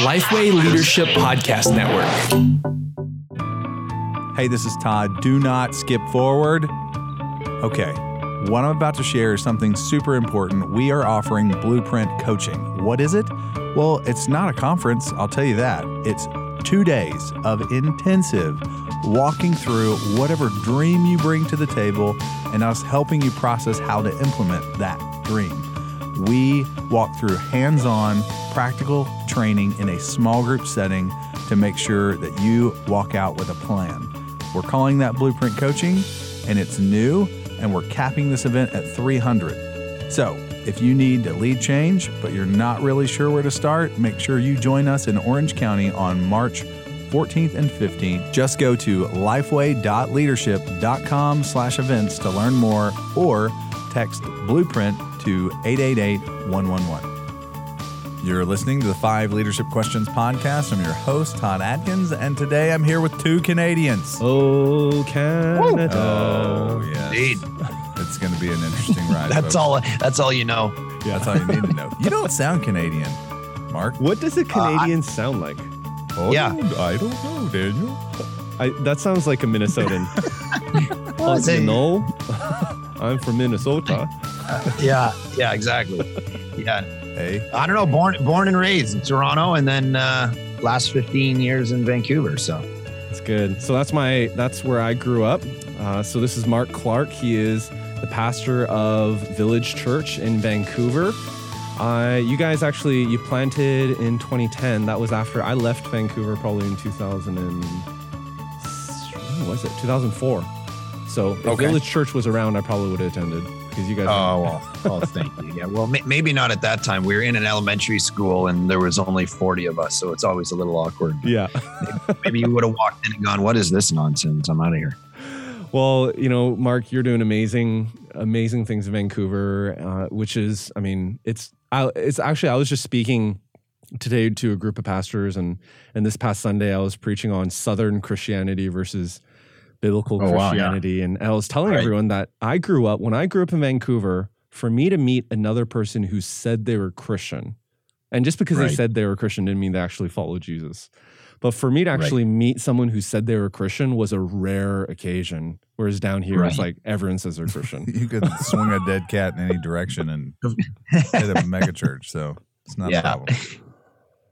Lifeway Leadership Podcast Network. Hey, this is Todd. Do not skip forward. Okay, what I'm about to share is something super important. We are offering Blueprint Coaching. What is it? Well, it's not a conference, I'll tell you that. It's two days of intensive walking through whatever dream you bring to the table and us helping you process how to implement that dream. We walk through hands on, practical training in a small group setting to make sure that you walk out with a plan. We're calling that Blueprint Coaching, and it's new, and we're capping this event at 300. So, if you need to lead change, but you're not really sure where to start, make sure you join us in Orange County on March 14th and 15th. Just go to lifeway.leadership.com slash events to learn more or text Blueprint to 888-111. You're listening to the Five Leadership Questions podcast. I'm your host, Todd Adkins, and today I'm here with two Canadians. Oh, Canada. Oh, yes. Indeed. It's going to be an interesting ride. That's all. That's all you know. Yeah, that's all you need to know. You don't sound Canadian, Mark. What does a Canadian sound like? Oh, Yeah. I don't know, Daniel. I, that sounds like a Minnesotan. Well, you know, I'm from Minnesota. Yeah. Yeah. Exactly. Yeah. Hey, I don't know. Born born and raised in Toronto, and then uh, last 15 years in Vancouver. So That's good. So that's my that's where I grew up. Uh, so this is Mark Clark. He is the pastor of Village Church in Vancouver. Uh, you guys actually you planted in 2010. That was after I left Vancouver, probably in 2000 and was it 2004. So if Okay. Village Church was around, I probably would have attended because you guys. Oh well. Oh, thank you. Yeah. Well, may- maybe not at that time. We were in an elementary school, and there was only 40 of us, so it's always a little awkward. yeah. Maybe you would have walked in and gone, "What is this nonsense? I'm out of here." Well, you know, Mark, you're doing amazing, amazing things in Vancouver, uh, which is, I mean, it's, I, it's actually, I was just speaking today to a group of pastors, and and this past Sunday, I was preaching on Southern Christianity versus biblical Oh, wow, yeah. Christianity, and I was telling Right. everyone that I grew up when I grew up in Vancouver. For me to meet another person who said they were Christian, and just because Right. they said they were Christian didn't mean they actually followed Jesus. But for me to Right. actually meet someone who said they were Christian was a rare occasion. Whereas down here, it's like everyone says they're Christian. you can swing a dead cat in any direction and hit a mega church, so it's not Yeah. a problem.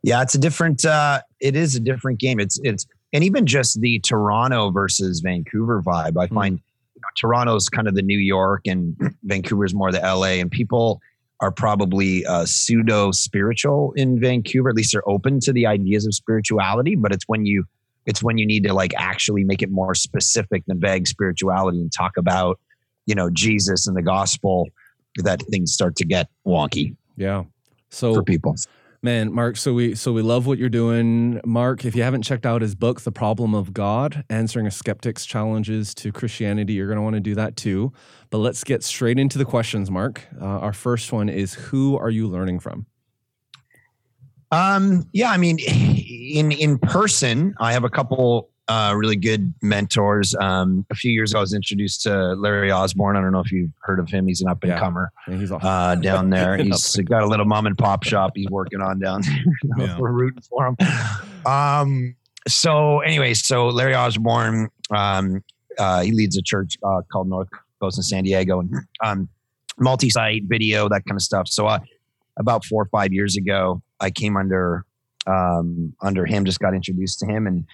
Yeah, it's a different. uh It is a different game. It's it's and even just the Toronto versus Vancouver vibe. I Hmm. find you know, Toronto's kind of the New York, and Vancouver's more the LA, and people are probably uh, pseudo spiritual in Vancouver. At least they're open to the ideas of spirituality, but it's when you it's when you need to like actually make it more specific than vague spirituality and talk about you know Jesus and the gospel that things start to get wonky yeah. So for people. Man, Mark, so we so we love what you're doing. Mark, if you haven't checked out his book, The Problem of God, Answering a Skeptic's Challenges to Christianity, you're gonna want to do that too. But let's get straight into the questions, Mark. Uh, our first one is who are you learning from? Um, yeah, I mean, in in person, I have a couple uh, really good mentors. Um, a few years ago, I was introduced to Larry Osborne. I don't know if you've heard of him. He's an up and comer awesome. uh, down there. He's got a little mom and pop shop he's working on down there. Yeah. We're rooting for him. Um, so, anyway, so Larry Osborne, um, uh, he leads a church uh, called North Coast in San Diego, and um, multi-site video, that kind of stuff. So, uh, about four or five years ago, I came under um, under him. Just got introduced to him, and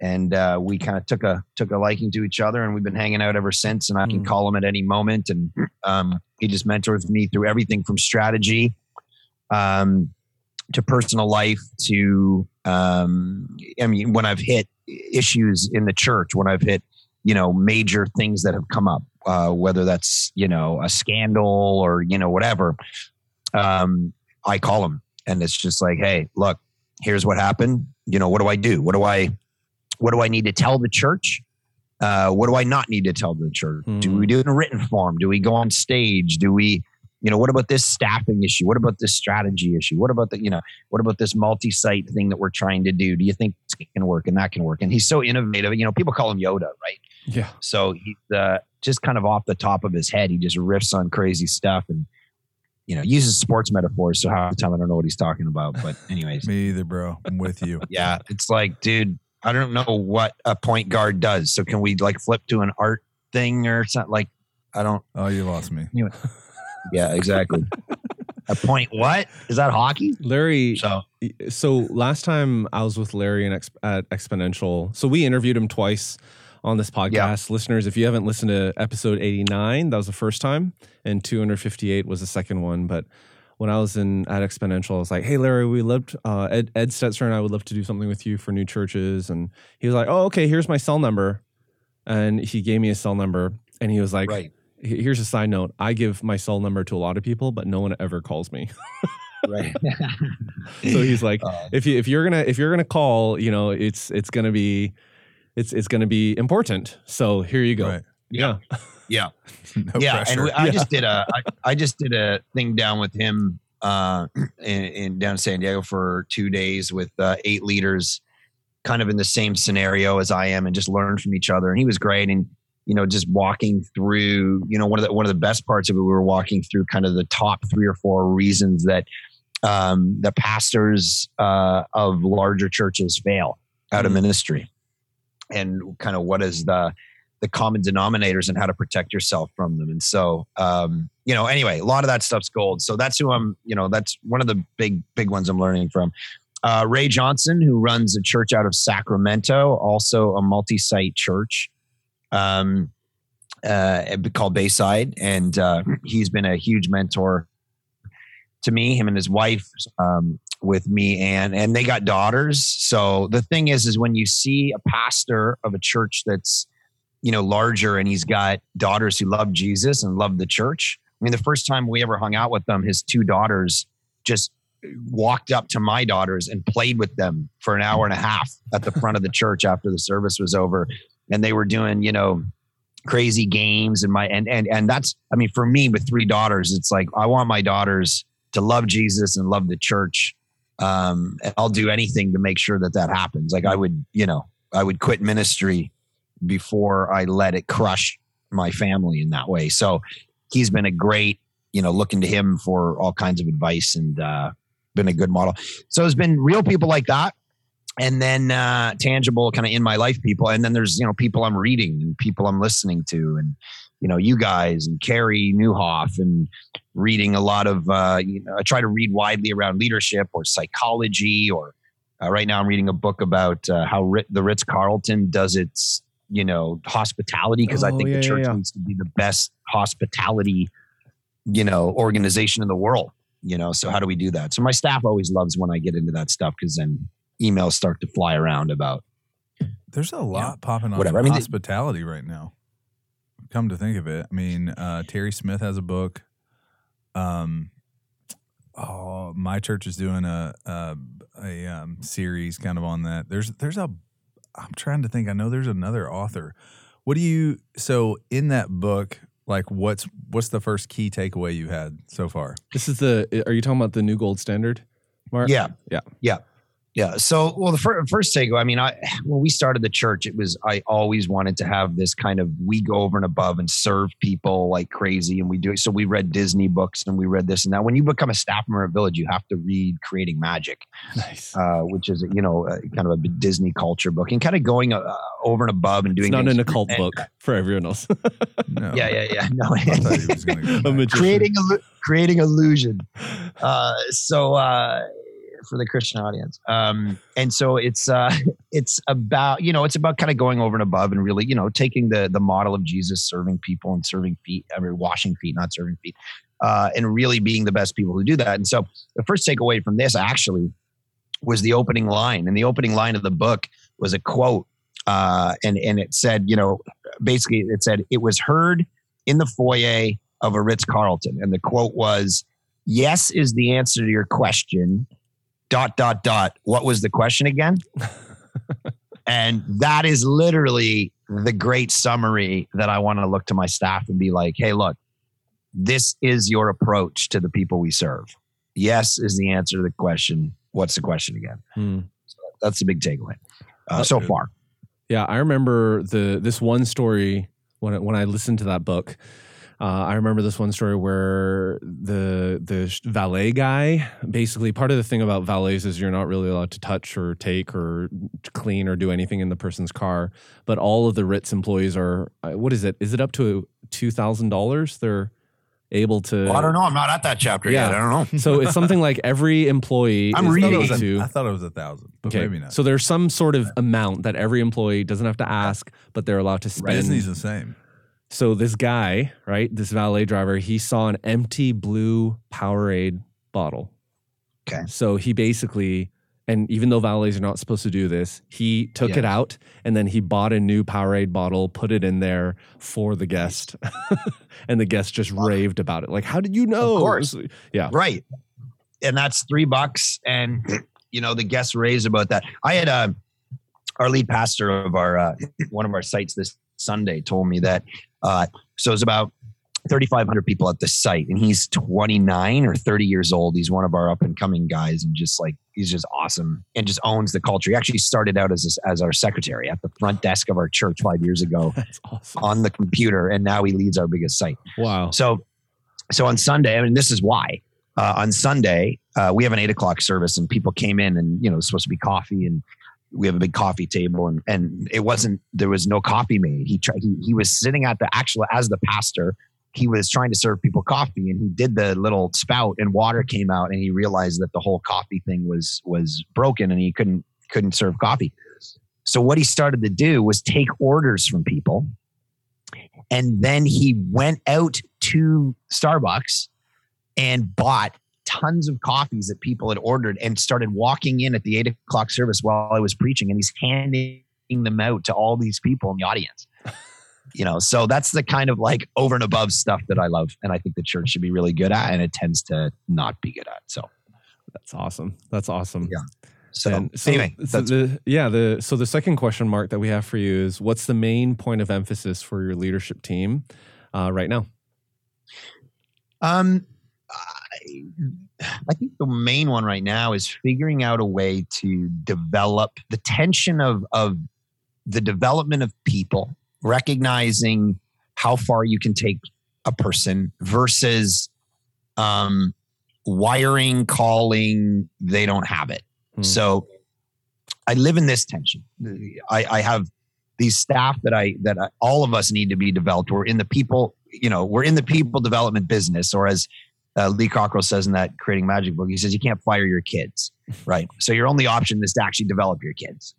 and uh, we kind of took a took a liking to each other, and we've been hanging out ever since. And I can Mm. call him at any moment, and um, he just mentors me through everything from strategy um, to personal life to um, I mean, when I've hit issues in the church, when I've hit you know major things that have come up, uh, whether that's you know a scandal or you know whatever, um, I call him, and it's just like, hey, look, here's what happened. You know, what do I do? What do I what do I need to tell the church? Uh, what do I not need to tell the church? Do Hmm. we do it in written form? Do we go on stage? Do we, you know, what about this staffing issue? What about this strategy issue? What about the, you know, what about this multi-site thing that we're trying to do? Do you think this can work and that can work? And he's so innovative. You know, people call him Yoda, right? Yeah. So he's uh, just kind of off the top of his head. He just riffs on crazy stuff, and you know, uses sports metaphors. So half the time I don't know what he's talking about. But anyways, Me either, bro. I'm with you. yeah, it's like, dude, I don't know what a point guard does. So can we like flip to an art thing or something? Like, I don't. Oh, you lost me. Yeah, exactly. a point. What is that hockey? Larry, So so last time I was with Larry in Ex- at Exponential, so we interviewed him twice on this podcast. Listeners, if you haven't listened to episode 89, that was the first time, and 258 was the second one. But when I was in at Exponential, I was like, "Hey, Larry, we loved uh, Ed, Ed Stetzer and I would love to do something with you for new churches." And he was like, "Oh, okay. Here's my cell number," and he gave me a cell number, and he was like, right, "Here's a side note: I give my cell number to a lot of people, but no one ever calls me." right. so he's like, Uh, if you if you're gonna if you're gonna call, you know, it's it's gonna be it's it's gonna be important. So here you go. Right. Yeah. yeah. No yeah, pressure. and we, I Yeah. just did a I, I just did a thing down with him uh, in, in down in San Diego for two days with uh, eight leaders, kind of in the same scenario as I am, and just learned from each other. And he was great, and you know, just walking through, you know, one of the one of the best parts of it, we were walking through kind of the top three or four reasons that um, the pastors uh, of larger churches fail out of Mhm. ministry, and kind of what is the the common denominators and how to protect yourself from them. And so, um, you know, anyway, a lot of that stuff's gold. So that's who I'm, you know, that's one of the big, big ones I'm learning from. Uh, Ray Johnson, who runs a church out of Sacramento, also a multi site church um, uh, called Bayside. And uh, he's been a huge mentor to me, him and his wife. Um, with me and and they got daughters so the thing is is when you see a pastor of a church that's you know larger and he's got daughters who love jesus and love the church. I mean the first time we ever hung out with them his two daughters just walked up to my daughters and played with them for an hour and a half at the front of the church after the service was over. And they were doing you know crazy games and my and and and that's i mean for me with three daughters it's like i want my daughters to love jesus and love the church. Um i'll do anything to make sure that that happens. Like i would you know i would quit ministry before i let it crush my family in that way. So he's been a great you know looking to him for all kinds of advice and uh been a good model. So it's been real people like that and then uh tangible kind of in my life people. And then there's you know people i'm reading and people i'm listening to and you know you guys and Carey Nieuwhof and reading a lot of uh, you know I try to read widely around leadership or psychology or uh, right now I'm reading a book about uh, how Rit- the Ritz Carlton does its you know hospitality because I Oh, think yeah, the church yeah. needs to be the best hospitality you know organization in the world you know so how do we do that so my staff always loves when I get into that stuff because then emails start to fly around about There's a lot popping on Whatever. I mean, the- hospitality right now. Come to think of it, I mean, uh, Terry Smith has a book. Um, oh, my church is doing a a, a um, series kind of on that. There's there's a. I'm trying to think. I know there's another author. What do you? So in that book, like, what's what's the first key takeaway you had so far? This is the are you talking about the new gold standard? Mark? Yeah. Yeah. Yeah. Yeah. So, well, the fir- first takeaway, I mean, I, when we started the church, it was, I always wanted to have this kind of, we go over and above and serve people like crazy. And we do it. So we read Disney books and we read this and that. When you become a staff member at Village, you have to read Creating Magic, Nice. uh, which is, you know, uh, kind of a Disney culture book and kind of going uh, over and above and doing It's not an occult and- book for everyone else. No. Yeah. Yeah. Yeah. No. I thought he was gonna go A magician. creating illu- creating illusion. Uh, so uh, for the Christian audience, um, and so it's uh, it's about you know it's about kind of going over and above and really you know taking the the model of Jesus serving people and serving feet, I mean washing feet, not serving feet, uh, and really being the best people who do that. And so the first takeaway from this actually was the opening line, and the opening line of the book was a quote. Uh, and and it said, you know, basically it said it was heard in the foyer of a Ritz Carlton. And the quote was, Yes is the answer to your question. Dot, dot, dot. What was the question again? and that is literally the great summary that I want to look to my staff and be like, hey, look, this is your approach to the people we serve. Yes is the answer to the question. What's the question again? Hmm. That's the big takeaway uh, so good. far. Yeah, I remember the this one story when when I listened to that book. Uh, I remember this one story where the the valet guy basically part of the thing about valets is you're not really allowed to touch or take or clean or do anything in the person's car. But all of the Ritz employees are uh, what is it? Is it up to two thousand dollars? They're able to. Well, I don't know. I'm not at that chapter Yeah. yet. I don't know. So it's something like every employee I'm is I thought, it able to. I thought it was a thousand, but Okay, maybe not. so there's some sort of amount that every employee doesn't have to ask, but they're allowed to spend. Disney's the same. So this guy, right, this valet driver, he saw an empty blue Powerade bottle. Okay. So he basically, and even though valets are not supposed to do this, he took it out and then he bought a new Powerade bottle, put it in there for the guest, and the guest just raved about it. Like, how did you know? Of course. Yeah. Right. And that's three bucks. And, you know, the guests raised about that. I had uh, our lead pastor of our, uh, one of our sites this Sunday told me that, uh, so it's about 3,500 people at the site and he's 29 or 30 years old. He's one of our up and coming guys and just like, he's just awesome and just owns the culture. He actually started out as, as our secretary at the front desk of our church five years ago awesome. on the computer. And now he leads our biggest site. Wow. So, so on Sunday, I mean, this is why. Uh, on Sunday, uh, we have an eight o'clock service, and people came in, and you know, it's supposed to be coffee, and we have a big coffee table, and and it wasn't. There was no coffee made. He tried. He, he was sitting at the actual as the pastor. He was trying to serve people coffee, and he did the little spout, and water came out, and he realized that the whole coffee thing was was broken, and he couldn't couldn't serve coffee. So what he started to do was take orders from people and then he went out to Starbucks and bought tons of coffees that people had ordered and started walking in at the eight o'clock service while I was preaching. And he's handing them out to all these people in the audience. You know, so that's the kind of like over and above stuff that I love. And I think the church should be really good at, and it tends to not be good at. So, That's awesome. That's awesome. Yeah. so, And so, anyway, so the, yeah, the so the second question mark that we have for you is what's the main point of emphasis for your leadership team uh, right now? Um, I, think the main one right now is figuring out a way to develop the tension of of the development of people, recognizing how far you can take a person versus um, wiring, calling. They don't have it. Hmm. So I live in this tension. I, I have these staff that I that I, all of us need to be developed. We're in the people, you know, we're in the people development business, or as uh, Lee Cockrell says in that Creating Magic book, he says you can't fire your kids, right? So your only option is to actually develop your kids,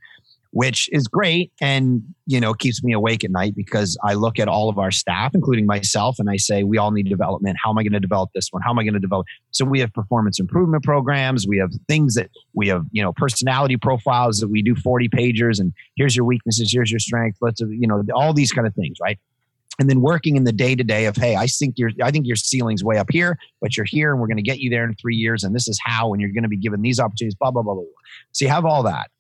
which is great and you know keeps me awake at night because I look at all of our staff, including myself, and I say we all need development. How am I going to develop this one? How am I going to develop? So we have performance improvement programs. We have things that we have, you know, personality profiles that we do 40 pagers and here's your weaknesses, here's your strength. Let's, you know, all these kind of things, right? And then working in the day to day of, hey, I think your, I think your ceiling's way up here, but you're here and we're going to get you there in three years. And this is how, and you're going to be given these opportunities, blah, blah, blah, blah. blah. So you have all that.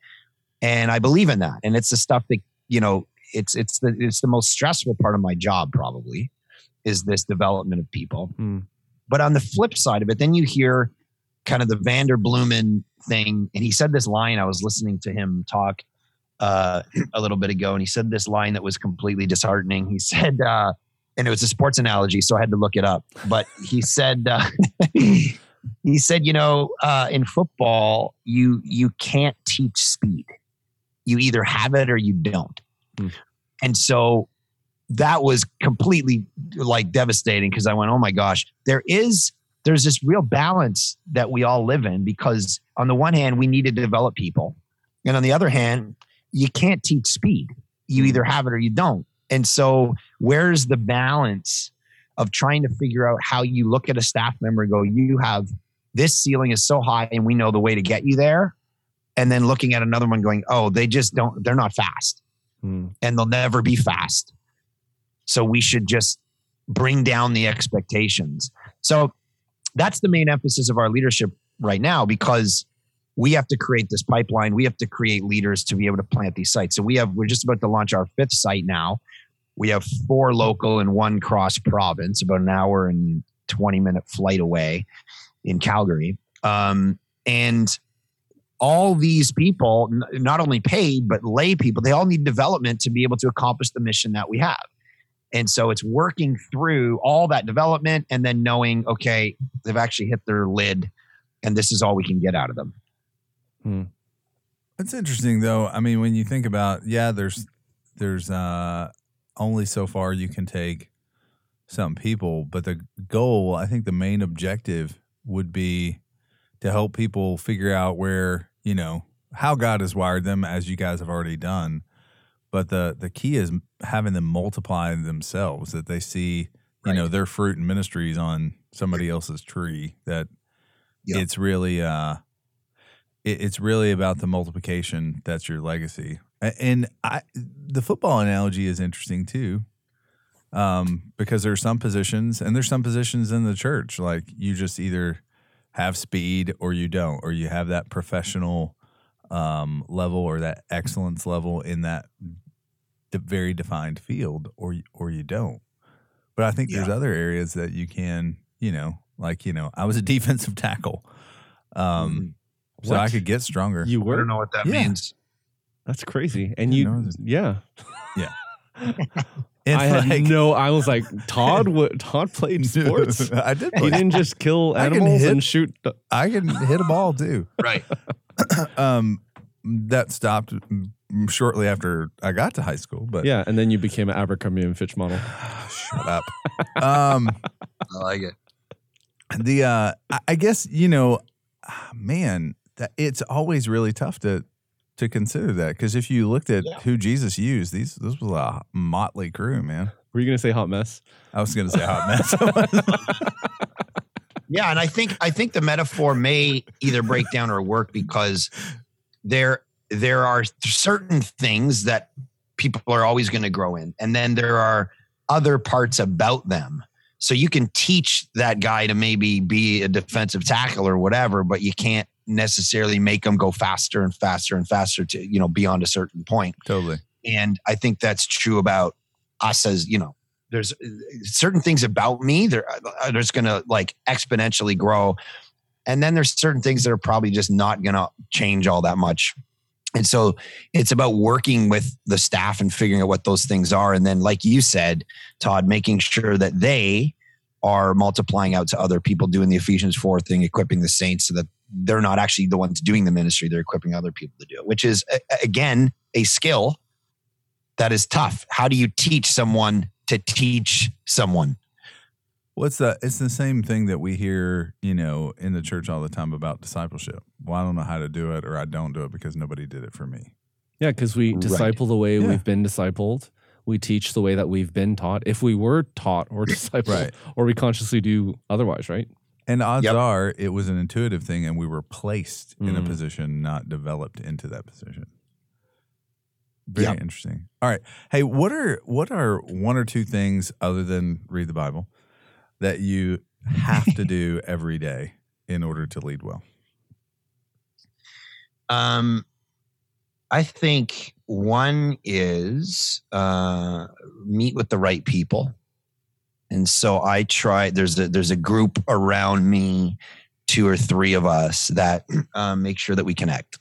And I believe in that. And it's the stuff that, you know, it's, it's the, it's the most stressful part of my job probably is this development of people. Hmm. But on the flip side of it, then you hear kind of the Vanderbloemen thing. And he said this line, I was listening to him talk uh, a little bit ago, and he said this line that was completely disheartening. He said, uh, and it was a sports analogy, so I had to look it up. But he said, uh, he said, you know, uh, in football, you you can't teach speed. You either have it or you don't. Hmm. And so that was completely like devastating because I went, oh my gosh, there is there's this real balance that we all live in because on the one hand we need to develop people, and on the other hand you can't teach speed. You either have it or you don't. And so where's the balance of trying to figure out how you look at a staff member and go, you have this ceiling is so high and we know the way to get you there. And then looking at another one going, oh, they just don't, they're not fast Hmm. and they'll never be fast. So we should just bring down the expectations. So that's the main emphasis of our leadership right now because we have to create this pipeline. We have to create leaders to be able to plant these sites. So we have we're just about to launch our fifth site now. We have four local and one cross province, about an hour and 20 minute flight away in Calgary. Um, and all these people, not only paid, but lay people, they all need development to be able to accomplish the mission that we have. And so it's working through all that development and then knowing, okay, they've actually hit their lid and this is all we can get out of them. It's interesting though. I mean, when you think about, yeah, there's there's uh only so far you can take some people, but the goal, I think the main objective would be to help people figure out where, you know, how God has wired them as you guys have already done. But the the key is having them multiply themselves that they see, you know, their fruit and ministries on somebody else's tree that Yep. it's really uh it, it's really about the multiplication that's your legacy. And i the football analogy is interesting too um because there's some positions and there's some positions in the church like you just either have speed or you don't or you have that professional um level or that excellence level in that de- very defined field or or you don't. But i think there's other areas that you can you know like you know i was a defensive tackle um so i could get stronger You were? I were? don't know what that Yeah. means. That's crazy. And Didn't you, know this. yeah. And I had no. I was like, Todd. What? Todd played sports. i did Play. He didn't just kill I can animals hit- and shoot. the- i can hit a ball too Right. um that stopped mm, shortly after i got to high school but Yeah, and then you became an Abercrombie and Fitch model. shut up um I like it. the uh I- i guess you know ah, man that it's always really tough to to consider that because if you looked at Yeah. who jesus used these this was a motley crew man Were you gonna say hot mess? i was gonna say hot mess Yeah, and I think I think the metaphor may either break down or work because there there are certain things that people are always going to grow in, and then there are other parts about them. So you can teach that guy to maybe be a defensive tackle or whatever, but you can't necessarily make them go faster and faster and faster to you know beyond a certain point. totally. And i think that's true about us as you know there's uh, certain things about me that are just gonna like exponentially grow. And then there's certain things that are probably just not gonna change all that much. And so it's about working with the staff and figuring out what those things are. And then like you said todd making sure that they are multiplying out to other people doing the ephesians 4 thing equipping the saints so that they're not actually the ones doing the ministry they're equipping other people to do it which is a- a- again a skill that is tough. How do you teach someone to teach someone? What's the? It's the same thing that we hear, you know, in the church all the time about discipleship. Well, I don't know how to do it, or I don't do it because nobody did it for me. Yeah, because we Right. disciple the way Yeah. we've been discipled. We teach the way that we've been taught. If we were taught or discipled, Right. or we consciously do otherwise, right? And odds Yep. are, it was an intuitive thing, and we were placed in a Mm. position, not developed into that position. Very Yep. interesting. All right, hey, what are what are one or two things other than read the Bible that you have to do every day in order to lead well? Um, I think one is uh, meet with the right people, and so I try. There's a there's a group around me, two or three of us that um, make sure that we connect,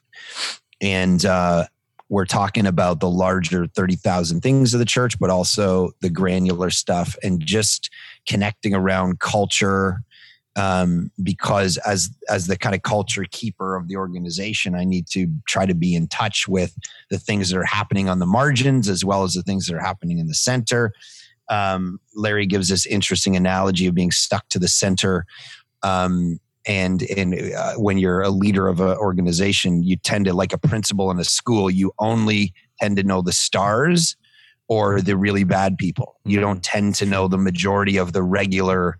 and uh, we're talking about the larger thirty thousand things of the church, but also the granular stuff, and just connecting around culture, um, because as as the kind of culture keeper of the organization, I need to try to be in touch with the things that are happening on the margins as well as the things that are happening in the center. Um, Larry gives this interesting analogy of being stuck to the center. Um, and and uh, when you're a leader of an organization, you tend to like a principal in a school. You only tend to know the stars or the really bad people. You don't tend to know the majority of the regular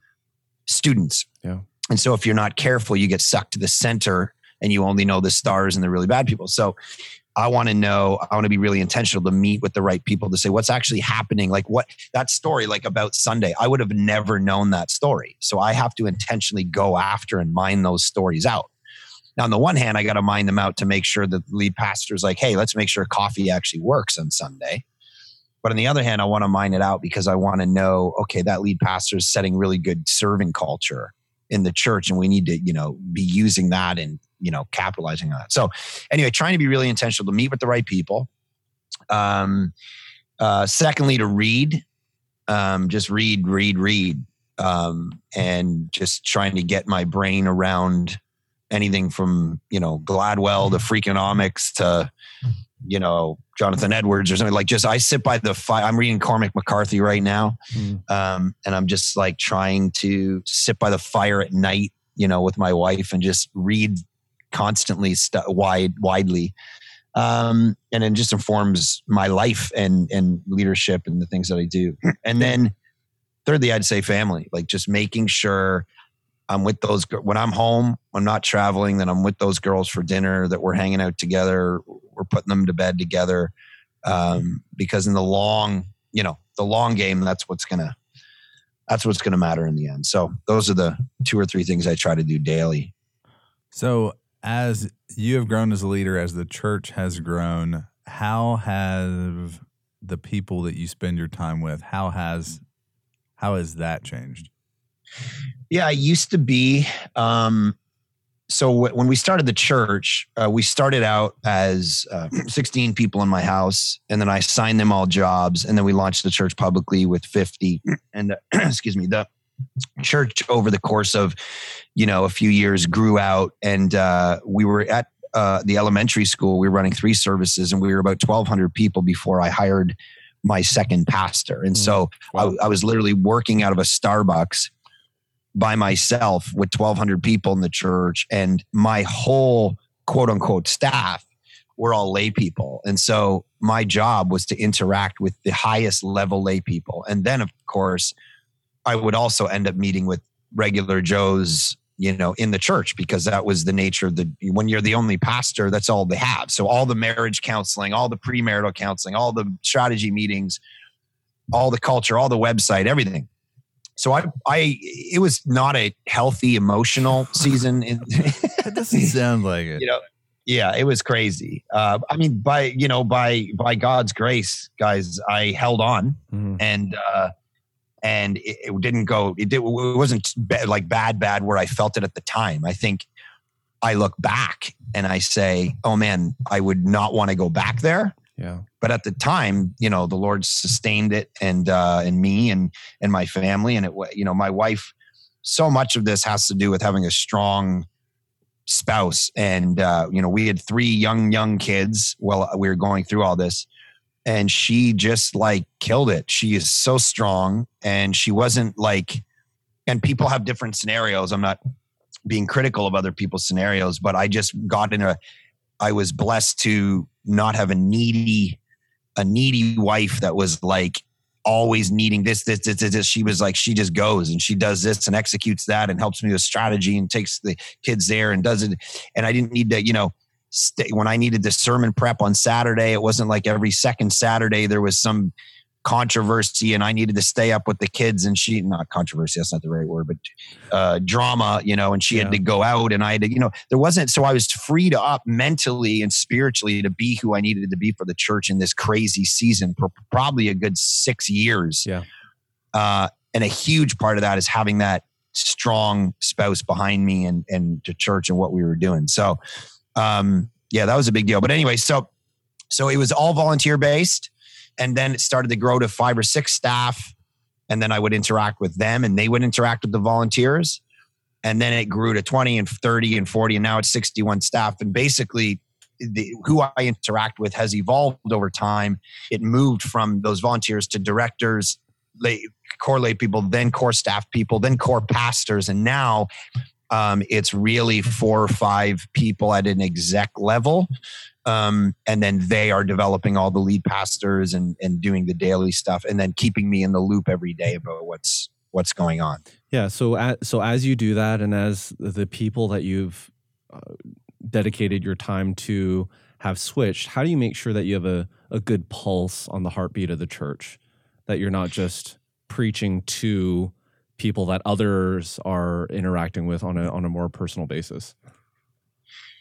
students. Yeah. And so if you're not careful, you get sucked to the center and you only know the stars and the really bad people. So I want to know, I want to be really intentional to meet with the right people to say what's actually happening. Like what that story, like about Sunday, I would have never known that story. So I have to intentionally go after and mine those stories out. Now, on the one hand, I got to mine them out to make sure that the lead pastor's like, hey, let's make sure coffee actually works on Sunday. But on the other hand, I want to mine it out because I want to know, okay, that lead pastor is setting really good serving culture in the church, and we need to, you know, be using that and you know capitalizing on that. So, anyway, trying to be really intentional to meet with the right people. Um, uh, secondly, to read. um, just read, read, read, um, and just trying to get my brain around anything from you know Gladwell to Freakonomics to you know Jonathan Edwards or something like. Just I sit by the fire. I'm reading Cormac McCarthy right now, Mm. um, and I'm just like trying to sit by the fire at night, you know, with my wife and just read constantly, stu- wide, widely, um, and it just informs my life and and leadership and the things that I do. And then, thirdly, I'd say family, like just making sure I'm with those when I'm home, I'm not traveling, then I'm with those girls for dinner, that we're hanging out together, we're putting them to bed together. Um, because in the long, you know, the long game, that's what's gonna that's what's gonna matter in the end. So those are the two or three things I try to do daily. So, as you have grown as a leader, as the church has grown, how have the people that you spend your time with, how has how has that changed? Yeah, I used to be. Um, so w- when we started the church, uh, we started out as uh, 16 people in my house, and then I signed them all jobs, and then we launched the church publicly with 50. And uh, excuse me, the church over the course of you know a few years grew out, and uh, we were at uh, the elementary school. We were running three services, and we were about 1,200 people before I hired my second pastor. And so I, I was literally working out of a Starbucks by myself with 1200 people in the church and my whole quote unquote staff were all lay people and so my job was to interact with the highest level lay people and then of course i would also end up meeting with regular joes you know in the church because that was the nature of the when you're the only pastor that's all they have so all the marriage counseling all the premarital counseling all the strategy meetings all the culture all the website everything so I, I, it was not a healthy emotional season. In, That doesn't sound like it. you know, yeah, it was crazy. Uh, I mean, by you know, by by God's grace, guys, I held on, Mhm. and uh, and it, it didn't go. It, did, it wasn't like bad, bad where I felt it at the time. I think I look back and I say, oh man, I would not want to go back there Yeah. but at the time you know the lord sustained it and uh and me and and my family and it you know my wife so much of this has to do with having a strong spouse and uh you know we had three young young kids while we were going through all this and she just like killed it she is so strong and she wasn't like and people have different scenarios i'm not being critical of other people's scenarios but i just got in a i was blessed to not have a needy a needy wife that was like always needing this, this, this, this. She was like, she just goes and she does this and executes that and helps me with strategy and takes the kids there and does it. And I didn't need to, you know, stay, when I needed the sermon prep on Saturday, it wasn't like every second Saturday there was some controversy and I needed to stay up with the kids and she, not controversy, that's not the right word, but uh, drama, you know, and she Yeah. had to go out and I had to, you know, there wasn't, so I was freed up mentally and spiritually to be who I needed to be for the church in this crazy season for probably a good six years. Yeah. Uh, and a huge part of that is having that strong spouse behind me and, and to church and what we were doing. So, um, yeah, that was a big deal. But anyway, so, so it was all volunteer based and then it started to grow to five or six staff and then i would interact with them and they would interact with the volunteers. And then it grew to 20 and 30 and 40 and now it's 61 staff. And basically the, who i interact with has evolved over time. It moved from those volunteers to directors lay, core lay people then core staff people then core pastors. And now um, it's really four or five people at an exec level um, and then they are developing all the lead pastors and, and doing the daily stuff and then keeping me in the loop every day about what's what's going on Yeah. So, as, so as you do that, and as the people that you've uh, dedicated your time to have switched, how do you make sure that you have a, a good pulse on the heartbeat of the church? That you're not just preaching to people that others are interacting with on a on a more personal basis.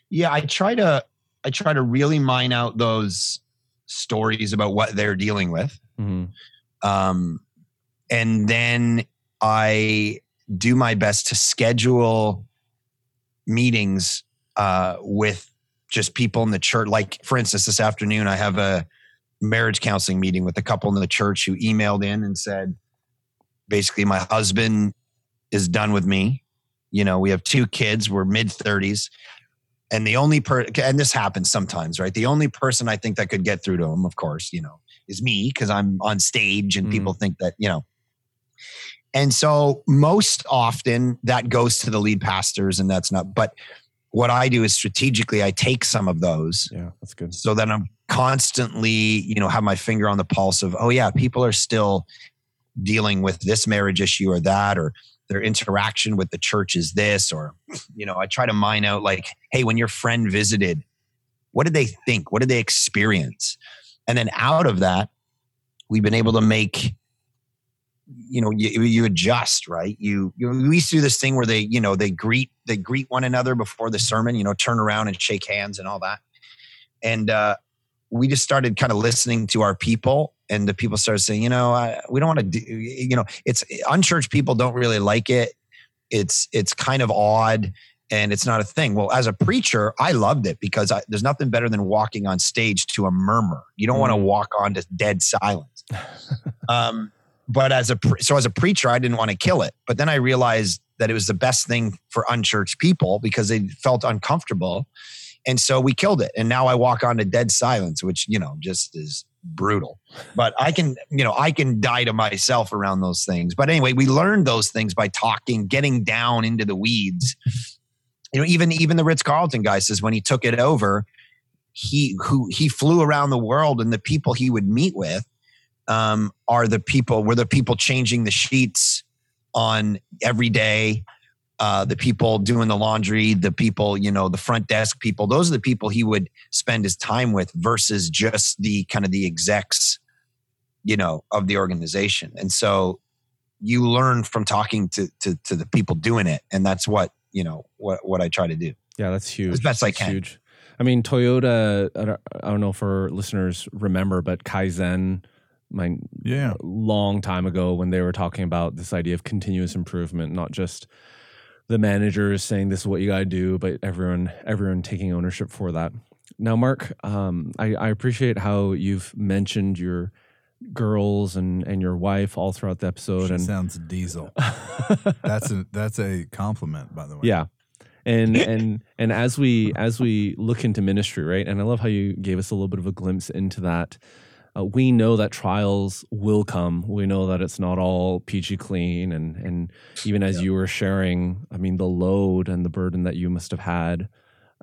yeah i try to i try to really mine out those stories about what they're dealing with Mhm. um, and then I do my best to schedule meetings uh, with just people in the church. Like, for instance, this afternoon I have a marriage counseling meeting with a couple in the church who emailed in and said, basically my husband is done with me. You know, we have two kids, we're mid 30s. And the only per and this happens sometimes, right? The only person I think that could get through to him, of course, you know, is me because I'm on stage and Mm. people think that, you know. And so most often that goes to the lead pastors and that's not but what I do is strategically I take some of those Yeah, that's good. so that I'm constantly, you know, have my finger on the pulse of, oh yeah, people are still dealing with this marriage issue or that, or their interaction with the church is this, or, you know, I try to mine out like, hey, when your friend visited, what did they think? What did they experience? And then out of that, we've been able to make you know you, you adjust right you, you we used to do this thing where they you know they greet they greet one another before the sermon you know turn around and shake hands and all that and uh we just started kind of listening to our people and the people started saying you know I, we don't want to do you know it's unchurched people don't really like it. It's it's kind of odd and it's not a thing. Well as a preacher i loved it because I, there's nothing better than walking on stage to a murmur. You don't want to Mm. walk on to dead silence. Um but as a pre- so as a preacher i didn't want to kill it. But then i realized that it was the best thing for unchurched people because they felt uncomfortable and so we killed it. And now i walk on to dead silence which you know just is brutal. But i can you know i can die to myself around those things. But anyway we learned those things by talking getting down into the weeds. You know even even the ritz-carlton guy says when he took it over he who he flew around the world and the people he would meet with um, are the people were the people changing the sheets on every day uh, the people doing the laundry the people you know the front desk people those are the people he would spend his time with versus just the kind of the execs you know of the organization and so you learn from talking to to, to the people doing it and that's what you know what what i try to do Yeah, that's huge. As best I can. Huge. I mean, Toyota. I don't, I don't know if our listeners remember, but Kaizen, my Yeah. long time ago, when they were talking about this idea of continuous improvement, not just the manager is saying this is what you got to do, but everyone everyone taking ownership for that. Now, Mark, um, I, I appreciate how you've mentioned your girls and and your wife all throughout the episode, She and sounds diesel. That's a that's a compliment, by the way. yeah and and and as we as we look into ministry right and i love how you gave us a little bit of a glimpse into that uh, we know that trials will come. We know that it's not all peachy clean and and even as you were sharing i mean the load and the burden that you must have had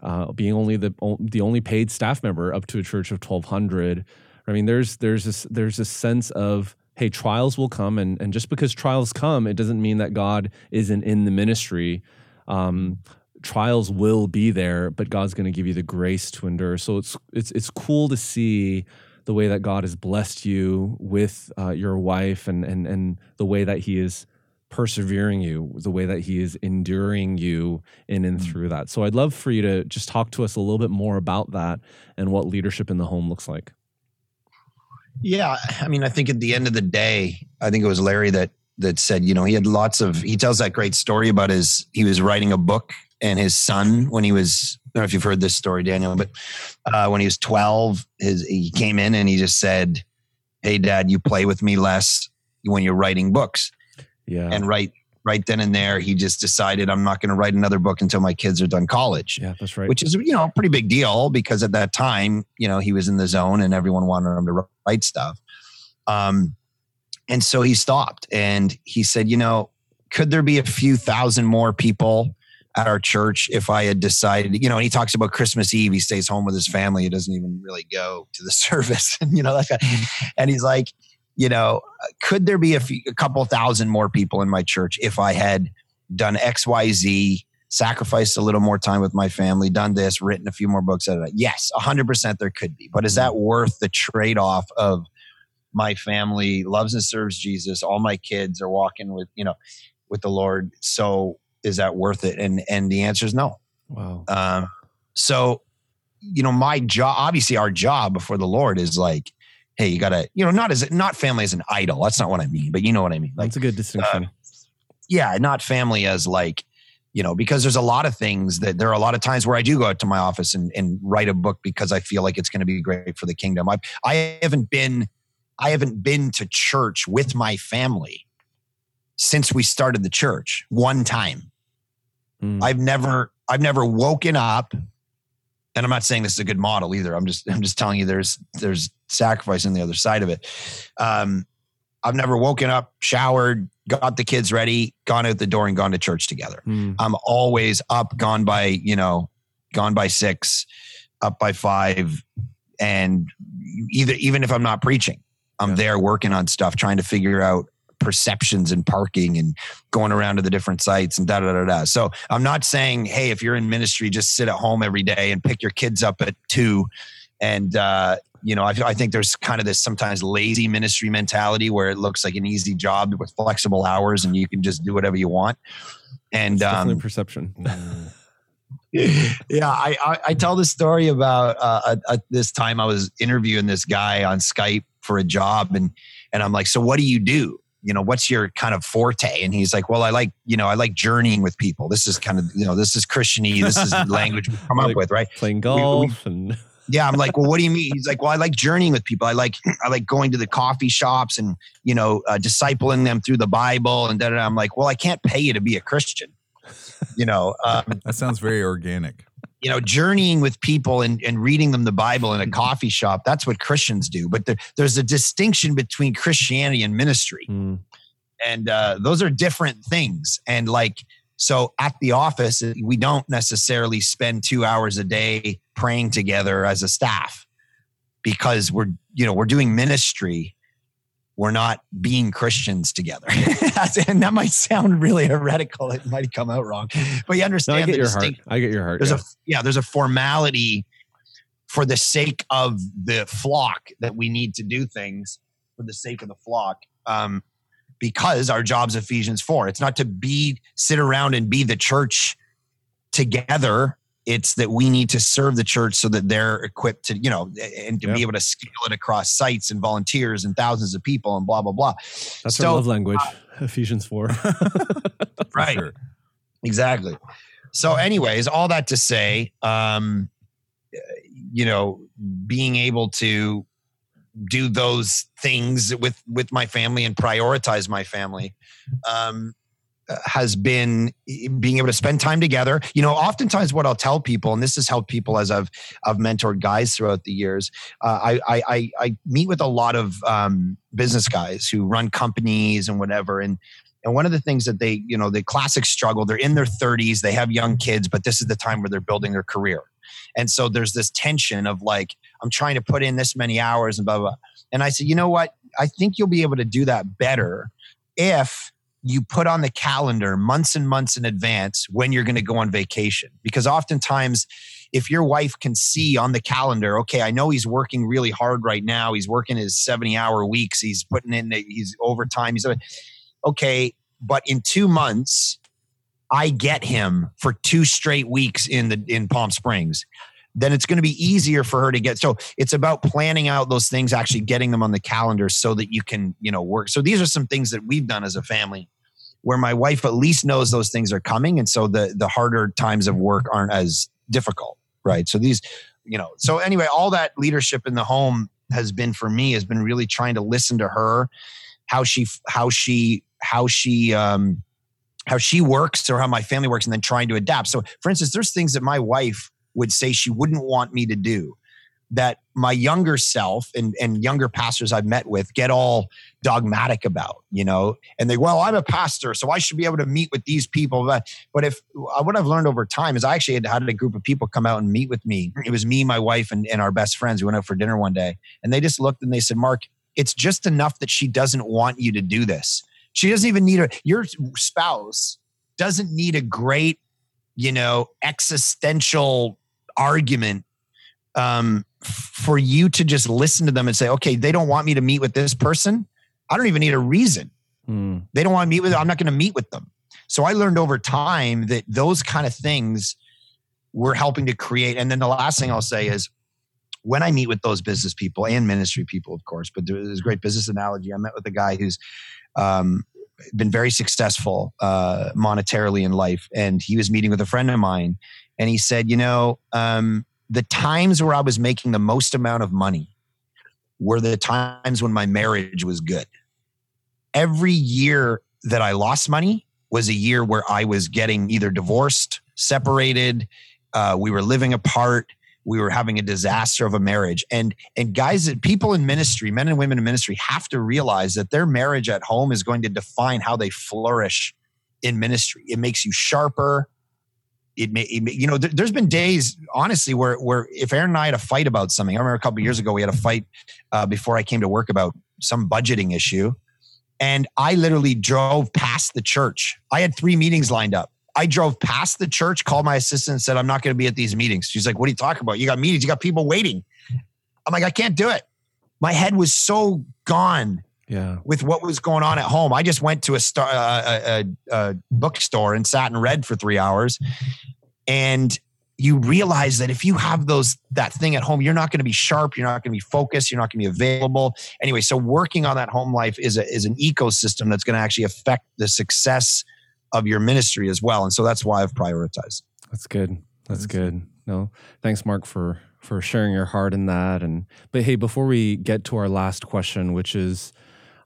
uh, being only the the only paid staff member up to a church of 1200 i mean there's there's this there's this sense of hey trials will come and and just because trials come it doesn't mean that god isn't in the ministry. Um, trials will be there, but God's going to give you the grace to endure. So it's it's it's cool to see the way that God has blessed you with uh, your wife, and and and the way that He is persevering you, the way that He is enduring you in and Mm. through that. So I'd love for you to just talk to us a little bit more about that and what leadership in the home looks like. Yeah, I mean, I think at the end of the day, I think it was Larry that that said, you know, he had lots of. He tells that great story about his. He was writing a book, and his son, when he was, I don't know if you've heard this story, Daniel, but uh, when he was twelve, his he came in and he just said, "Hey, Dad, you play with me less when you're writing books." Yeah, And right, right then and there, he just decided, "I'm not going to write another book until my kids are done college." yeah, that's right. which is you know a pretty big deal because at that time you know he was in the zone and everyone wanted him to write stuff um and so he stopped and he said you know could there be a few thousand more people at our church if i had decided you know and he talks about christmas eve he stays home with his family he doesn't even really go to the service and you know that kind mm-hmm. and he's like you know could there be a, few, a couple thousand more people in my church if i had done xyz sacrificed a little more time with my family, done this, written a few more books. da, da. Yes, 100% there could be. But is that mm-hmm. worth the trade off of my family loves and serves Jesus? All my kids are walking with, you know, with the Lord. So is that worth it? And, and the answer is no. wow. Um, so, you know, my job, obviously our job before the Lord is like, hey, you gotta, you know, not as, not family as an idol. That's not what I mean, but you know what I mean. Like, That's a good distinction. yeah, not family as like, you know, because there's a lot of things that there are a lot of times where I do go out to my office and, and write a book because I feel like it's going to be great for the kingdom. I I haven't been I haven't been to church with my family since we started the church. One time, Mm. I've never I've never woken up, and I'm not saying this is a good model either. I'm just I'm just telling you there's there's sacrifice on the other side of it. Um, I've never woken up, showered, got the kids ready, gone out the door, and gone to church together. Mm. I'm always up, gone by, you know, gone by six, up by five. And either, even if I'm not preaching, I'm Yeah. there working on stuff, trying to figure out perceptions and parking and going around to the different sites and da da da da. So I'm not saying, hey, if you're in ministry, just sit at home every day and pick your kids up at two. And, uh, you know, I, I think there's kind of this sometimes lazy ministry mentality where it looks like an easy job with flexible hours and you can just do whatever you want. And It's definitely um, perception. yeah, I, I I tell this story about uh, uh, uh, this time I was interviewing this guy on Skype for a job, and and I'm like, so what do you do? You know, what's your kind of forte? And he's like, well, I like you know, I like journeying with people. This is kind of you know, this is Christiany. This is the language we come Like- up with, right? Playing we- golf and Yeah, I'm like, well, what do you mean? He's like, well, I like journeying with people. I like, I like going to the coffee shops and you know, uh, discipling them through the Bible and da da. da. I'm like, well, I can't pay you to be a Christian. You know, um, That sounds very organic. You know, journeying with people and, and reading them the Bible in a coffee shop. That's what Christians do. But there, there's a distinction between Christianity and ministry. Mm. And uh, those are different things. And like, so at the office, we don't necessarily spend two hours a day praying together as a staff because we're, you know, we're doing ministry. We're not being Christians together. And that might sound really heretical. It might come out wrong, but you No, understand I get your heart. I get your heart. there's yeah. a yeah there's a formality for the sake of the flock that we need to do things for the sake of the flock um, because our job's ephesians 4 it's not to be sit around and be the church together it's that we need to serve the church so that they're equipped to you know and to Yep. be able to scale it across sites and volunteers and thousands of people and blah blah blah That's so- our love language. Ephesians four. right Sure. exactly so anyways all that to say um you know being able to do those things with with my family and prioritize my family um uh, has been being able to spend time together you know oftentimes what i'll tell people and this has helped people as i've i've mentored guys throughout the years uh, I, I i i meet with a lot of um business guys who run companies and whatever and and one of the things that they, you know, the classic struggle, they're in their 30s, they have young kids, but this is the time where they're building their career. And so there's this tension of like, I'm trying to put in this many hours and blah, blah, blah. And I said, you know what? I think you'll be able to do that better if you put on the calendar months and months in advance when you're going to go on vacation. Because oftentimes, if your wife can see on the calendar, okay, I know he's working really hard right now. He's working his 70 hour weeks. He's putting in, he's overtime. He's, okay, but in two months, I get him for two straight weeks in the in Palm Springs. Then it's going to be easier for her to get. So it's about planning out those things, actually getting them on the calendar so that you can, you know, work. So these are some things that we've done as a family where my wife at least knows those things are coming. And so the the harder times of work aren't as difficult. Right. So these, you know, so anyway, all that leadership in the home has been for me has been really trying to listen to her, how she how she how she um how she works or how my family works and then trying to adapt. So for instance, there's things that my wife would say she wouldn't want me to do that my younger self and, and younger pastors I've met with get all dogmatic about, you know, and they, well, I'm a pastor, so I should be able to meet with these people. But, but if what I've learned over time is I actually had had a group of people come out and meet with me. It was me, my wife, and, and our best friends. We went out for dinner one day and they just looked and they said, Mark, it's just enough that she doesn't want you to do this. She doesn't even need a, your spouse doesn't need a great, you know, existential argument um, for you to just listen to them and say, okay, they don't want me to meet with this person. I don't even need a reason. Mm. They don't want to meet with. I'm not going to meet with them. So I learned over time that those kind of things were helping to create. And then the last thing I'll say is, when I meet with those business people and ministry people, of course, but there's a great business analogy. I met with a guy who's um, been very successful uh, monetarily in life, and he was meeting with a friend of mine, and he said, you know, um, the times where I was making the most amount of money were the times when my marriage was good. Every year that I lost money was a year where I was getting either divorced, separated, uh, we were living apart, we were having a disaster of a marriage. And and guys, people in ministry, men and women in ministry, have to realize that their marriage at home is going to define how they flourish in ministry. It makes you sharper. It may, it may you know, there, has been days, honestly, where where if Aaron and I had a fight about something, I remember a couple years ago we had a fight uh, before I came to work about some budgeting issue, and I literally drove past the church. I had three meetings lined up. I drove past the church, called my assistant, and said, "I'm not going to be at these meetings." She's like, "What are you talking about? You got meetings, you got people waiting." I'm like, "I can't do it." My head was so gone yeah. with what was going on at home. I just went to a, star, uh, a, a, bookstore and sat and read for three hours. And you realize that if you have those that thing at home, you're not going to be sharp, you're not going to be focused, you're not going to be available. Anyway, so working on that home life is a, is an ecosystem that's going to actually affect the success of your ministry as well. And so that's why I've prioritized. That's good. That's good. No, thanks, Mark, for for sharing your heart in that. And but hey, before we get to our last question, which is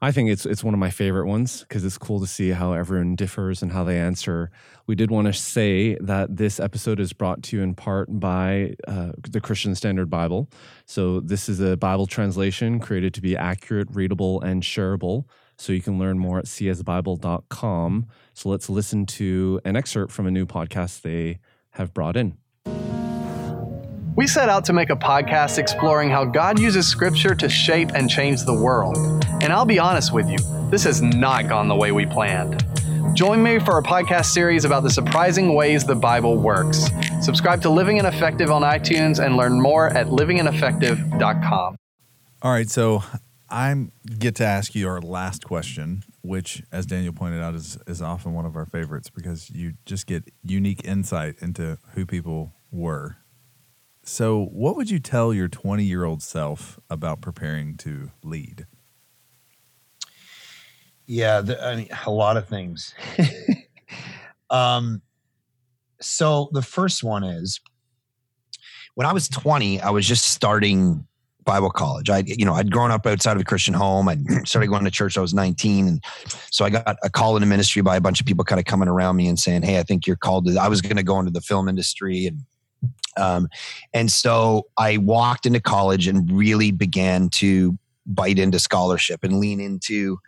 I think it's it's one of my favorite ones because it's cool to see how everyone differs and how they answer. We did want to say that this episode is brought to you in part by uh, the Christian Standard Bible. So this is a Bible translation created to be accurate, readable, and shareable. So you can learn more at csbible.com. So let's listen to an excerpt from a new podcast they have brought in. We set out to make a podcast exploring how God uses Scripture to shape and change the world. And I'll be honest with you, this has not gone the way we planned. Join me for a podcast series about the surprising ways the Bible works. Subscribe to Living and Effective on iTunes and learn more at livingandeffective.com. All right, so I get to ask you our last question, which, as Daniel pointed out, is, is often one of our favorites because you just get unique insight into who people were so, what would you tell your 20 year old self about preparing to lead? Yeah, the, I mean, a lot of things. um, so, the first one is when I was 20, I was just starting Bible college. I, you know, I'd grown up outside of a Christian home. I started going to church. I was 19, and so I got a call into ministry by a bunch of people kind of coming around me and saying, "Hey, I think you're called to." I was going to go into the film industry, and um, and so I walked into college and really began to bite into scholarship and lean into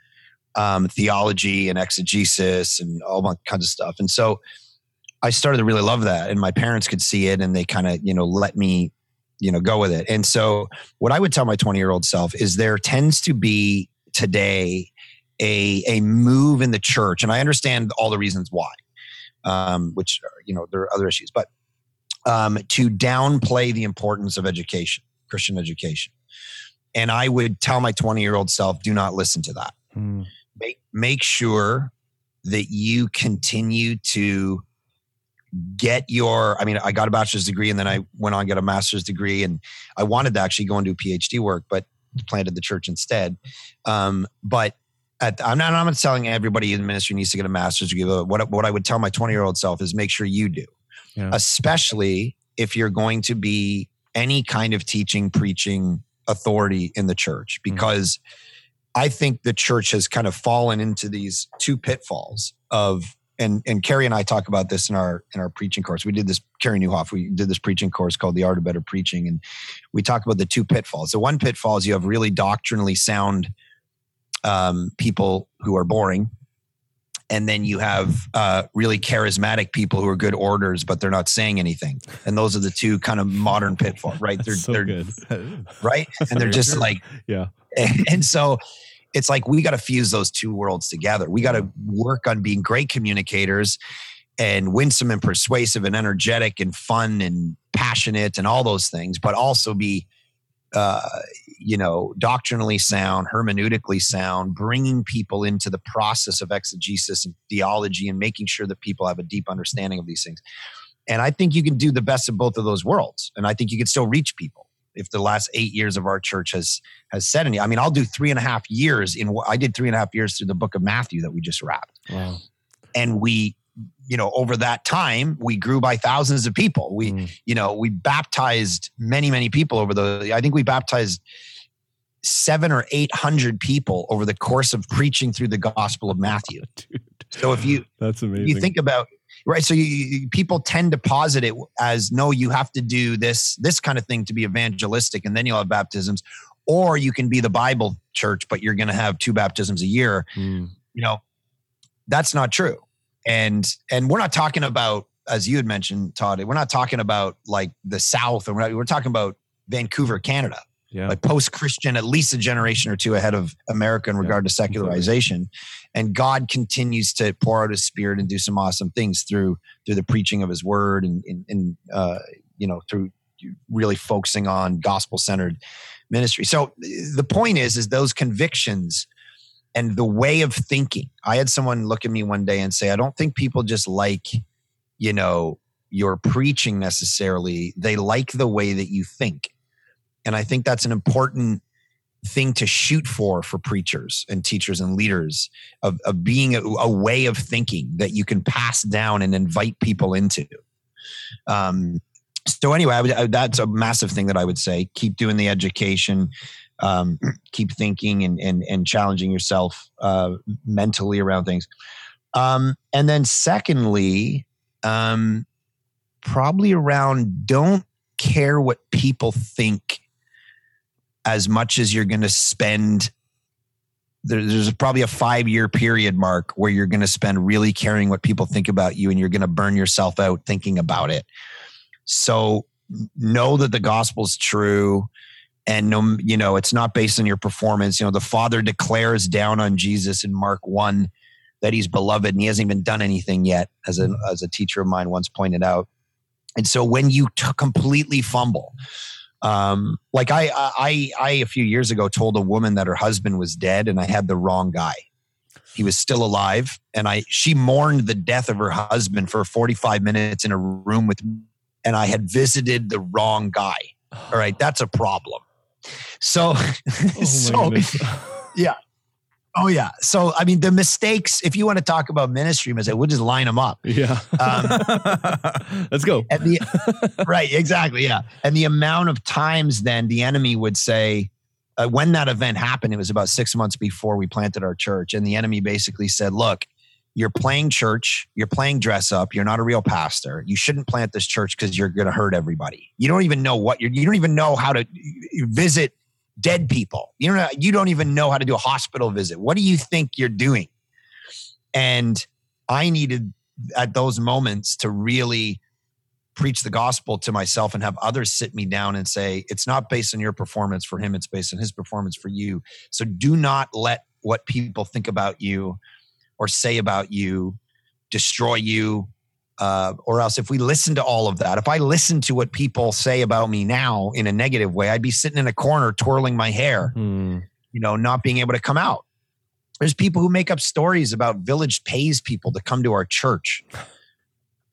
um, theology and exegesis and all that kinds of stuff. And so I started to really love that, and my parents could see it, and they kind of you know let me you know go with it. And so what I would tell my 20 year old self is there tends to be today a a move in the church, and I understand all the reasons why, um, which you know there are other issues, but um, to downplay the importance of education, Christian education. And I would tell my 20 year old self, do not listen to that. Hmm. Make, make sure that you continue to get your, I mean, I got a bachelor's degree and then I went on to get a master's degree and I wanted to actually go and do PhD work, but planted the church instead. Um, but at, I'm not, I'm not telling everybody in the ministry needs to get a master's degree. What, what I would tell my 20 year old self is make sure you do yeah. especially if you're going to be any kind of teaching, preaching authority in the church, mm-hmm. because mm-hmm. I think the church has kind of fallen into these two pitfalls of and and Carey and I talk about this in our in our preaching course. We did this Carey Nieuwhof. We did this preaching course called The Art of Better Preaching, and we talk about the two pitfalls. The one pitfall is you have really doctrinally sound um, people who are boring, and then you have uh, really charismatic people who are good orders, but they're not saying anything. And those are the two kind of modern pitfalls, right? They're, so they're good. right, and they're just like yeah. And so it's like we got to fuse those two worlds together. We got to work on being great communicators and winsome and persuasive and energetic and fun and passionate and all those things, but also be uh, you know, doctrinally sound, hermeneutically sound, bringing people into the process of exegesis and theology and making sure that people have a deep understanding of these things. And I think you can do the best of both of those worlds. And I think you can still reach people if the last eight years of our church has has said any. I mean, I'll do three and a half years in. I did three and a half years through the book of Matthew that we just wrapped. Wow. And we you know over that time we grew by thousands of people we mm. you know we baptized many many people over the i think we baptized seven or eight hundred people over the course of preaching through the Gospel of Matthew. Dude, So if you that's amazing. you think about right so you, you people tend to posit it as no you have to do this this kind of thing to be evangelistic and then you'll have baptisms or you can be the bible church but you're going to have two baptisms a year Mm, you know that's not true and and we're not talking about as you had mentioned todd we're not talking about like the south or we're, not, we're talking about vancouver canada yeah. like post-christian at least a generation or two ahead of america in Yeah, regard to completely. secularization and god continues to pour out his spirit and do some awesome things through through the preaching of his word and and, and uh, you know through really focusing on gospel-centered ministry so the point is is those convictions and the way of thinking i had someone look at me one day and say i don't think people just like you know your preaching necessarily they like the way that you think and I think that's an important thing to shoot for for preachers and teachers and leaders of, of being a, a way of thinking that you can pass down and invite people into. Um, so anyway, I would, I, that's a massive thing that I would say. Keep doing the education, um, keep thinking and, and, and challenging yourself uh, mentally around things. Um, and then secondly, um, probably around don't care what people think as much as you're going to spend. There, there's probably a five year period mark where you're going to spend really caring what people think about you and you're going to burn yourself out thinking about it. So know that the gospel's true and no you know it's not based on your performance you know the father declares down on jesus in mark 1 that he's beloved and he hasn't even done anything yet as a as a teacher of mine once pointed out and so when you t- completely fumble um, like I, I, I, a few years ago told a woman that her husband was dead and I had the wrong guy. He was still alive. And I, she mourned the death of her husband for 45 minutes in a room with me. And I had visited the wrong guy. All right. That's a problem. So, Oh so yeah. Oh yeah. So I mean, the mistakes. If you want to talk about ministry mistakes, we'll just line them up. yeah. Um, Let's go. The right, exactly, yeah. And the amount of times then the enemy would say, uh, when that event happened, it was about six months before we planted our church, and the enemy basically said, "Look, you're playing church, you're playing dress up, you're not a real pastor. You shouldn't plant this church because you're going to hurt everybody. You don't even know what you're. You don't even know how to visit." Dead people. You don't you don't even know how to do a hospital visit. What do you think you're doing? And I needed at those moments to really preach the gospel to myself and have others sit me down and say, it's not based on your performance for him, it's based on his performance for you. So do not let what people think about you or say about you destroy you. Uh, or else, if we listen to all of that, if I listen to what people say about me now in a negative way, I'd be sitting in a corner twirling my hair, Hmm. you know, not being able to come out. There's people who make up stories about village pays people to come to our church.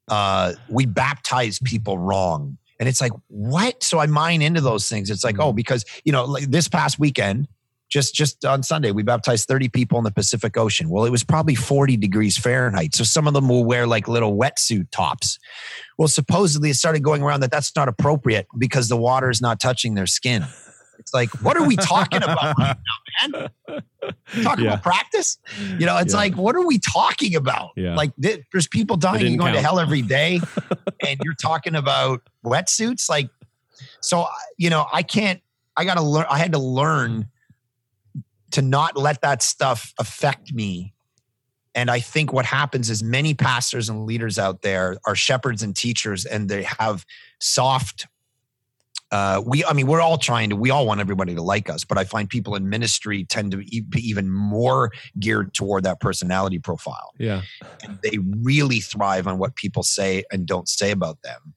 Uh, we baptize people wrong. And it's like, what? So I mine into those things. It's like, oh, because, you know, like this past weekend, just just on Sunday, we baptized 30 people in the Pacific Ocean. Well, it was probably 40 degrees Fahrenheit. So some of them will wear like little wetsuit tops. Well, supposedly it started going around that that's not appropriate because the water is not touching their skin. It's like, what are we talking about right now, man? Talking Yeah. about practice? You know, it's Yeah. like, what are we talking about? Yeah. Like, there's people dying and going to hell every day, and you're talking about wetsuits. Like, so you know, I can't. I got to learn. I had to learn to not let that stuff affect me. And I think what happens is many pastors and leaders out there are shepherds and teachers, and they have soft. Uh, we, I mean, we're all trying to. We all want everybody to like us, but I find people in ministry tend to be even more geared toward that personality profile Yeah. and they really thrive on what people say and don't say about them.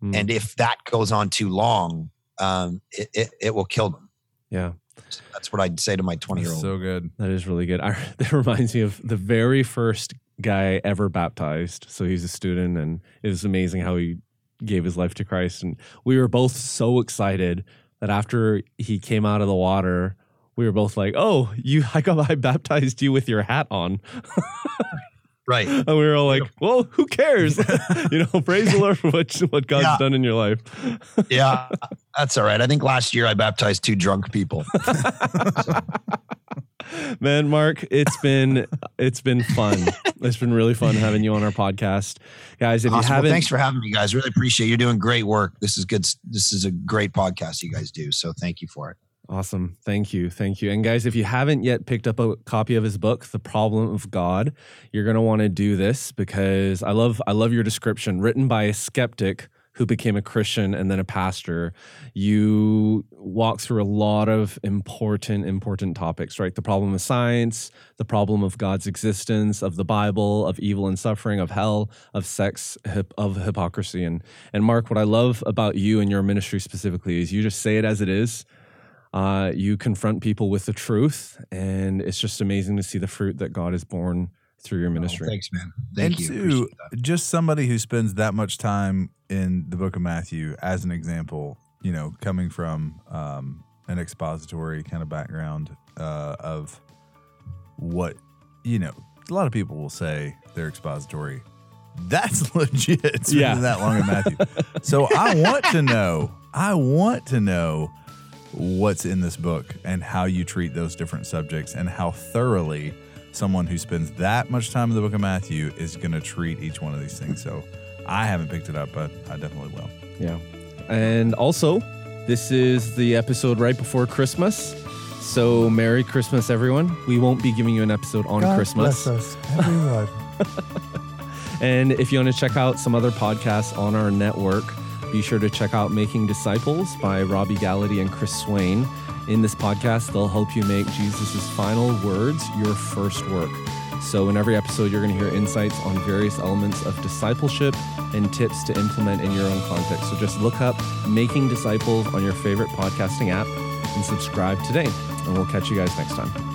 Hmm. And if that goes on too long, um, it, it, it will kill them. yeah. So that's what I'd say to my 20 year old. so good. That is really good. I, that reminds me of the very first guy ever baptized. So he's a student, and it was amazing how he gave his life to Christ. And we were both so excited that after he came out of the water, we were both like, "Oh, you! I got I baptized you with your hat on." Right. And we were all like, well, who cares? you know, praise the Lord for what, what God's Yeah. done in your life. Yeah, that's all right. I think last year I baptized two drunk people. Man, Mark, it's been it's been fun. It's been really fun having you on our podcast. Guys, if Awesome. you haven't thanks for having me, guys. Really appreciate it. You're doing great work. This is good. This is a great podcast you guys do. So thank you for it. Awesome. Thank you. Thank you. And guys, if you haven't yet picked up a copy of his book, The Problem of God, you're going to want to do this because I love I love your description written by a skeptic who became a Christian and then a pastor. You walk through a lot of important important topics, right? The problem of science, the problem of God's existence, of the Bible, of evil and suffering, of hell, of sex, hip, of hypocrisy and and Mark, what I love about you and your ministry specifically is you just say it as it is uh, you confront people with the truth, and it's just amazing to see the fruit that God has borne through your ministry. Oh, thanks, man. Thank and you. two, Appreciate just somebody who spends that much time in the book of Matthew, as an example, you know, coming from um, an expository kind of background uh, of what, you know, a lot of people will say they're expository. That's legit. Spending Yeah. that long in Matthew. so I want to know. I want to know what's in this book and how you treat those different subjects and how thoroughly someone who spends that much time in the book of Matthew is going to treat each one of these things. So I haven't picked it up, but I definitely will. Yeah. And also, this is the episode right before Christmas. So, Merry Christmas, everyone. We won't be giving you an episode on Christmas. Bless us, everyone. And if you want to check out some other podcasts on our network, be sure to check out Making Disciples by Robby Gallaty and Chris Swain. In this podcast, they'll help you make Jesus' final words your first work. So, in every episode, you're going to hear insights on various elements of discipleship and tips to implement in your own context. So, just look up Making Disciples on your favorite podcasting app and subscribe today. And we'll catch you guys next time.